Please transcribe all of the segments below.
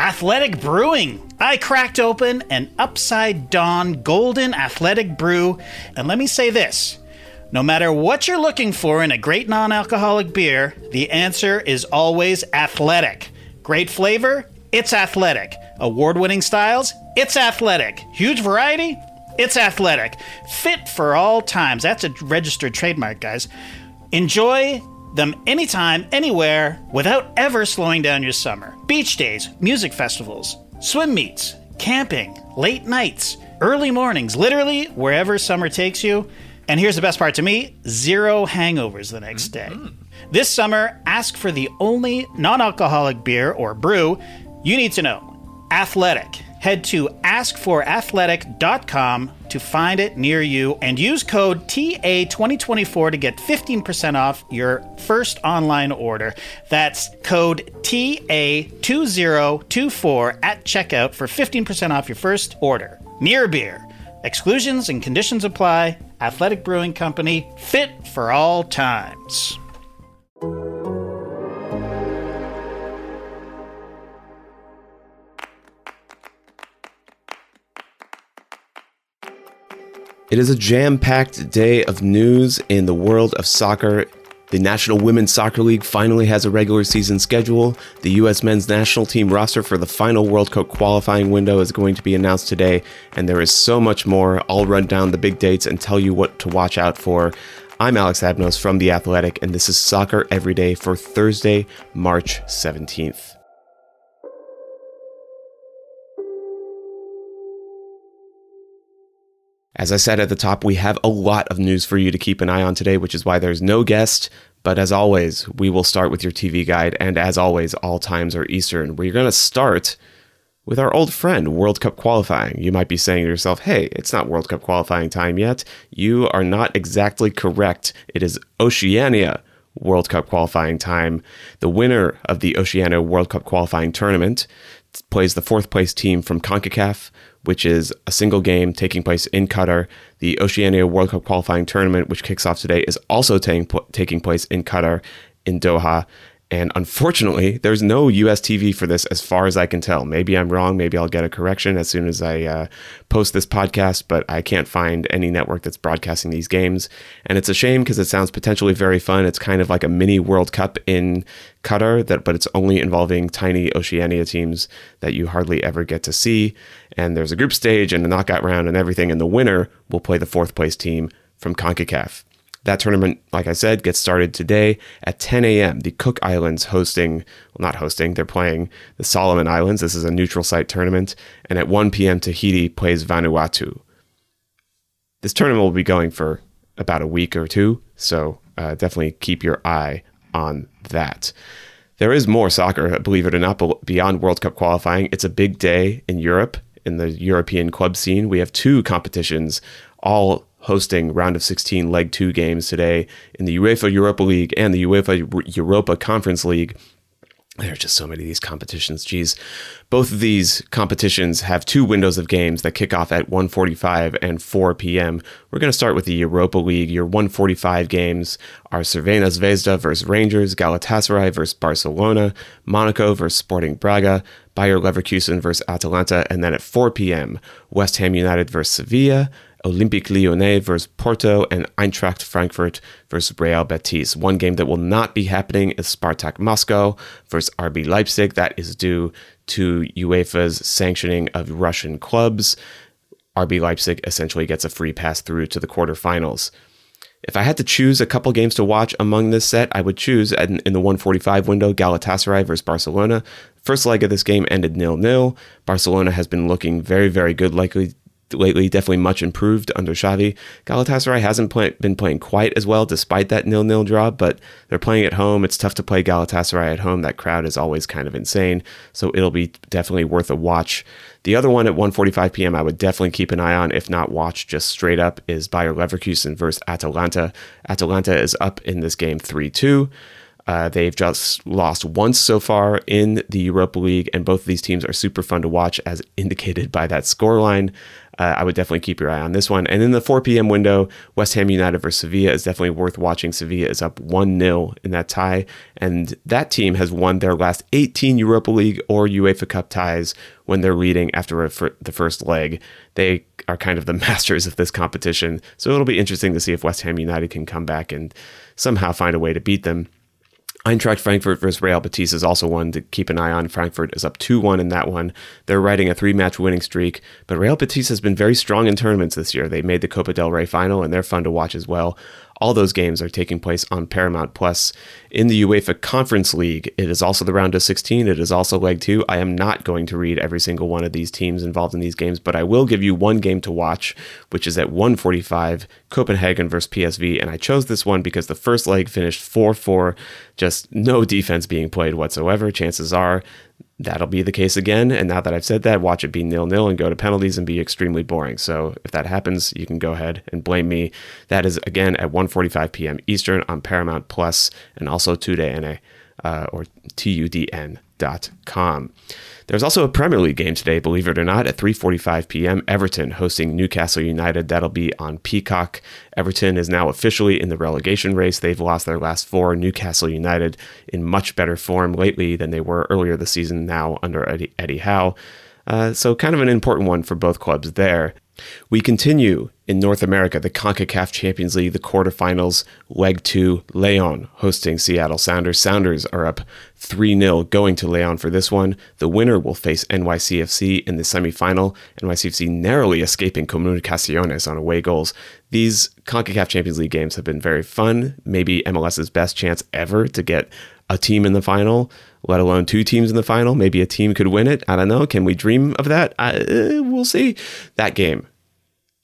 Athletic Brewing. I cracked open an upside down golden athletic brew, and let me say this. No matter what you're looking for in a great non alcoholic beer, the answer is always athletic. Great flavor? It's athletic. Award winning styles? It's athletic. Huge variety? It's athletic. Fit for all times. That's a registered trademark, guys. Enjoy them anytime, anywhere, without ever slowing down your summer. Beach days, music festivals, swim meets, camping, late nights, early mornings, literally wherever summer takes you. And here's the best part to me zero hangovers the next mm-hmm. day. This summer, ask for the only non alcoholic beer or brew you need to know Athletic. Head to askforathletic.com to find it near you and use code TA2024 to get 15% off your first online order. That's code TA2024 at checkout for 15% off your first order. Near Beer. Exclusions and conditions apply. Athletic Brewing Company, fit for all times. It is a jam packed day of news in the world of soccer. The National Women's Soccer League finally has a regular season schedule. The U.S. men's national team roster for the final World Cup qualifying window is going to be announced today, and there is so much more. I'll run down the big dates and tell you what to watch out for. I'm Alex Abnos from The Athletic, and this is Soccer Every Day for Thursday, March 17th. As I said at the top, we have a lot of news for you to keep an eye on today, which is why there's no guest. But as always, we will start with your TV guide. And as always, all times are Eastern. We're going to start with our old friend, World Cup qualifying. You might be saying to yourself, hey, it's not World Cup qualifying time yet. You are not exactly correct. It is Oceania World Cup qualifying time. The winner of the Oceania World Cup qualifying tournament plays the fourth place team from CONCACAF which is a single game taking place in Qatar. The Oceania World Cup qualifying tournament, which kicks off today, is also taking taking place in Qatar, in Doha. And unfortunately, there's no US TV for this as far as I can tell. Maybe I'm wrong. Maybe I'll get a correction as soon as I uh, post this podcast, but I can't find any network that's broadcasting these games. And it's a shame because it sounds potentially very fun. It's kind of like a mini World Cup in Qatar, that, but it's only involving tiny Oceania teams that you hardly ever get to see. And there's a group stage and a knockout round and everything. And the winner will play the fourth place team from CONCACAF. That tournament, like I said, gets started today at 10 a.m. The Cook Islands hosting, well, not hosting, they're playing the Solomon Islands. This is a neutral site tournament. And at 1 p.m., Tahiti plays Vanuatu. This tournament will be going for about a week or two, so uh, definitely keep your eye on that. There is more soccer, believe it or not, beyond World Cup qualifying. It's a big day in Europe, in the European club scene. We have two competitions all hosting round of 16 leg 2 games today in the UEFA Europa League and the UEFA Europa Conference League. There are just so many of these competitions. Geez. Both of these competitions have two windows of games that kick off at 1:45 and 4 p.m. We're going to start with the Europa League. Your 1:45 games are Crvena Zvezda versus Rangers, Galatasaray versus Barcelona, Monaco versus Sporting Braga, Bayer Leverkusen versus Atalanta, and then at 4 p.m., West Ham United versus Sevilla, Olympique Lyonnais versus Porto, and Eintracht Frankfurt versus Real Betis. One game that will not be happening is Spartak Moscow versus RB Leipzig. That is due to UEFA's sanctioning of Russian clubs. RB Leipzig essentially gets a free pass through to the quarterfinals. If I had to choose a couple games to watch among this set, I would choose in, in the 145 window Galatasaray versus Barcelona. First leg of this game ended nil nil. Barcelona has been looking very, very good, likely lately, definitely much improved under Xavi. Galatasaray hasn't play, been playing quite as well despite that nil-nil draw, but they're playing at home. It's tough to play Galatasaray at home. That crowd is always kind of insane, so it'll be definitely worth a watch. The other one at 1:45 p.m. I would definitely keep an eye on, if not watch just straight up, is Bayer Leverkusen versus Atalanta. Atalanta is up in this game 3-2. Uh, they've just lost once so far in the Europa League, and both of these teams are super fun to watch, as indicated by that scoreline. uh, I would definitely keep your eye on this one. And in the 4 p.m. window, West Ham United versus Sevilla is definitely worth watching. Sevilla is up 1 0 in that tie. And that team has won their last 18 Europa League or UEFA Cup ties when they're leading after the first leg. They are kind of the masters of this competition. So it'll be interesting to see if West Ham United can come back and somehow find a way to beat them. Eintracht Frankfurt versus Real Betis is also one to keep an eye on. Frankfurt is up 2 1 in that one. They're riding a three match winning streak, but Real Betis has been very strong in tournaments this year. They made the Copa del Rey final, and they're fun to watch as well. All those games are taking place on Paramount Plus. In the UEFA Conference League, it is also the round of 16. It is also leg two. I am not going to read every single one of these teams involved in these games, but I will give you one game to watch, which is at 145, Copenhagen versus PSV. And I chose this one because the first leg finished 4 4, just no defense being played whatsoever. Chances are that'll be the case again. And now that I've said that, watch it be nil nil and go to penalties and be extremely boring. So if that happens, you can go ahead and blame me. That is again at 1:45 p.m. Eastern on Paramount Plus and also TUDN uh, or TUDN.com. There's also a Premier League game today, believe it or not, at 3:45 p.m. Everton hosting Newcastle United. That'll be on Peacock. Everton is now officially in the relegation race. They've lost their last four. Newcastle United in much better form lately than they were earlier this season. Now under Eddie, Eddie Howe. Uh, so kind of an important one for both clubs there. We continue in North America, the CONCACAF Champions League, the quarterfinals, leg two, Leon hosting Seattle Sounders. Sounders are up 3 0 going to Leon for this one. The winner will face NYCFC in the semifinal, NYCFC narrowly escaping Comunicaciones on away goals. These CONCACAF Champions League games have been very fun, maybe MLS's best chance ever to get a team in the final let alone two teams in the final. Maybe a team could win it. I don't know. Can we dream of that? Uh, we'll see. That game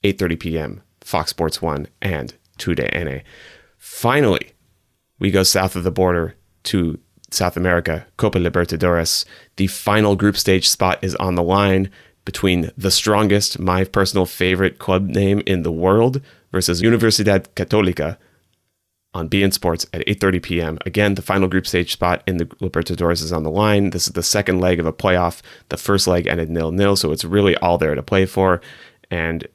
8:30 p.m. Fox Sports 1 and TUDN. Finally, we go south of the border to South America, Copa Libertadores. The final group stage spot is on the line between the strongest, my personal favorite club name in the world, versus Universidad Católica on beIN Sports at 8:30 p.m. Again, the final group stage spot in the Libertadores is on the line. This is the second leg of a playoff. The first leg ended nil-nil, so it's really all there to play for. And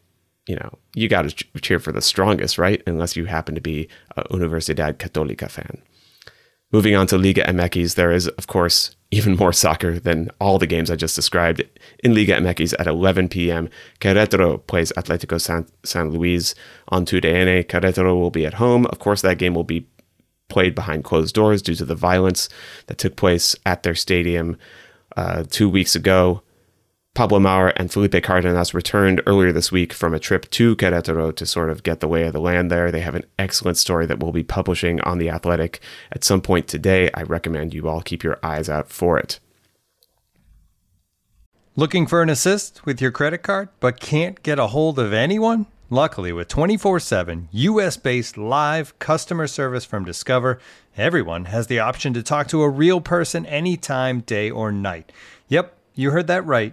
you know, you got to cheer for the strongest, right? Unless you happen to be a Universidad Católica fan. Moving on to Liga MX, there is, of course, even more soccer than all the games I just described. In Liga MX at 11 p.m., Querétaro plays Atlético San, San Luis on TUDN. Querétaro will be at home. Of course, that game will be played behind closed doors due to the violence that took place at their stadium uh, two weeks ago. Pablo Maurer and Felipe Cardenas returned earlier this week from a trip to Querétaro to sort of get the lay of the land there. They have an excellent story that we'll be publishing on The Athletic at some point today. I recommend you all keep your eyes out for it. Looking for an assist with your credit card, but can't get a hold of anyone? Luckily, with 24 7 US based live customer service from Discover, everyone has the option to talk to a real person anytime, day or night. Yep, you heard that right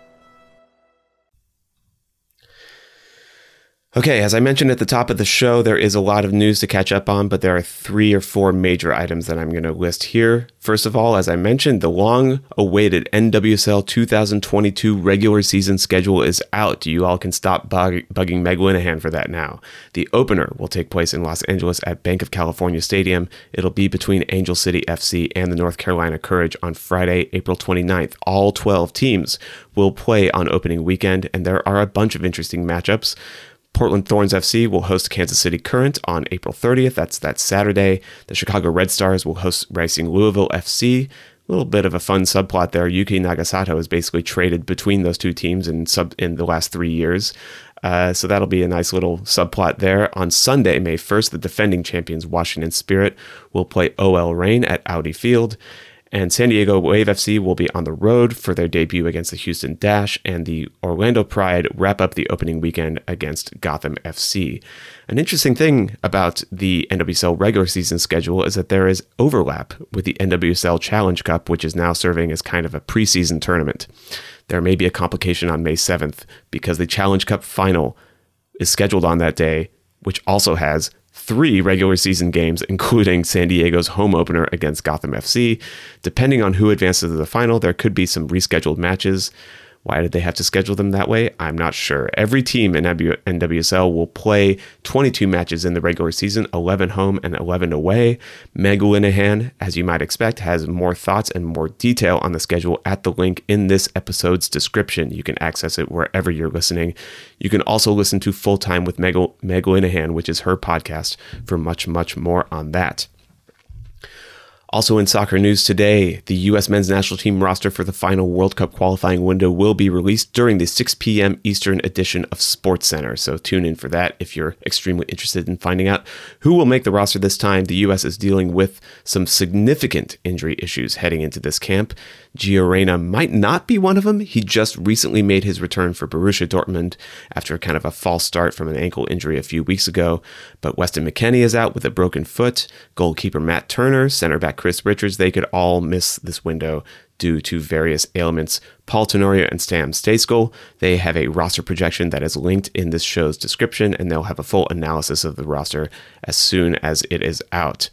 Okay, as I mentioned at the top of the show, there is a lot of news to catch up on, but there are three or four major items that I'm going to list here. First of all, as I mentioned, the long awaited NWSL 2022 regular season schedule is out. You all can stop bug- bugging Meg Linehan for that now. The opener will take place in Los Angeles at Bank of California Stadium. It'll be between Angel City FC and the North Carolina Courage on Friday, April 29th. All 12 teams will play on opening weekend, and there are a bunch of interesting matchups. Portland Thorns FC will host Kansas City Current on April 30th. That's that Saturday. The Chicago Red Stars will host Racing Louisville FC. A little bit of a fun subplot there. Yuki Nagasato has basically traded between those two teams in sub in the last three years. Uh, so that'll be a nice little subplot there. On Sunday, May 1st, the defending champions Washington Spirit will play OL Reign at Audi Field. And San Diego Wave FC will be on the road for their debut against the Houston Dash, and the Orlando Pride wrap up the opening weekend against Gotham FC. An interesting thing about the NWSL regular season schedule is that there is overlap with the NWSL Challenge Cup, which is now serving as kind of a preseason tournament. There may be a complication on May 7th because the Challenge Cup final is scheduled on that day, which also has three regular season games, including San Diego's home opener against Gotham FC. Depending on who advances to the final, there could be some rescheduled matches. Why did they have to schedule them that way? I'm not sure. Every team in NWSL will play 22 matches in the regular season, 11 home and 11 away. Meg Linehan, as you might expect, has more thoughts and more detail on the schedule at the link in this episode's description. You can access it wherever you're listening. You can also listen to Full Time with Meg, Meg Linehan, which is her podcast, for much, much more on that. Also in soccer news today, the U.S. men's national team roster for the final World Cup qualifying window will be released during the 6 p.m. Eastern edition of Sports Center. So tune in for that if you're extremely interested in finding out who will make the roster this time. The U.S. is dealing with some significant injury issues heading into this camp. Gio Reyna might not be one of them. He just recently made his return for Borussia Dortmund after kind of a false start from an ankle injury a few weeks ago. But Weston McKennie is out with a broken foot. Goalkeeper Matt Turner, center back Chris Richards, they could all miss this window due to various ailments. Paul Tenorio and Sam Stejskal, they have a roster projection that is linked in this show's description, and they'll have a full analysis of the roster as soon as it is out.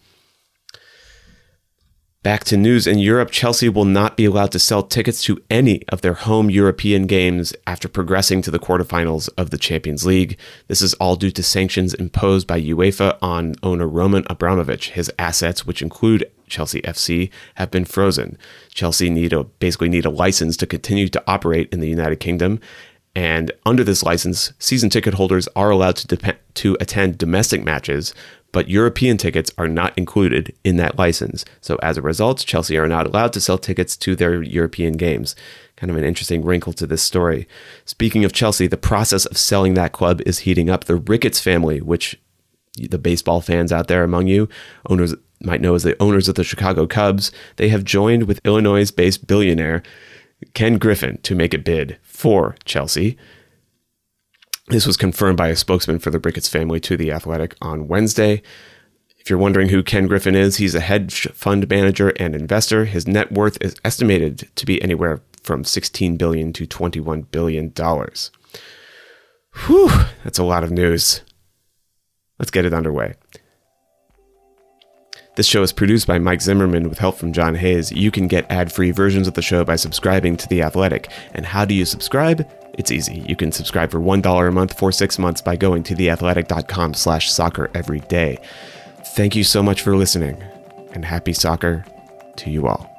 Back to news in Europe, Chelsea will not be allowed to sell tickets to any of their home European games after progressing to the quarterfinals of the Champions League. This is all due to sanctions imposed by UEFA on owner Roman Abramovich. His assets, which include Chelsea FC, have been frozen. Chelsea need a, basically need a license to continue to operate in the United Kingdom. And under this license, season ticket holders are allowed to, to attend domestic matches, but European tickets are not included in that license. So as a result, Chelsea are not allowed to sell tickets to their European games. Kind of an interesting wrinkle to this story. Speaking of Chelsea, the process of selling that club is heating up. The Ricketts family, which the baseball fans out there among you, owners might know as the owners of the Chicago Cubs, they have joined with Illinois based billionaire Ken Griffin to make a bid for Chelsea. This was confirmed by a spokesman for the Ricketts family to The Athletic on Wednesday. If you're wondering who Ken Griffin is, he's a hedge fund manager and investor. His net worth is estimated to be anywhere from 16 billion to 21 billion dollars. Whew, that's a lot of news. Let's get it underway. This show is produced by Mike Zimmerman with help from John Hayes. You can get ad-free versions of the show by subscribing to The Athletic. And how do you subscribe? It's easy. You can subscribe for $1 a month for six months by going to theathletic.com slash soccer every day. Thank you so much for listening, and happy soccer to you all.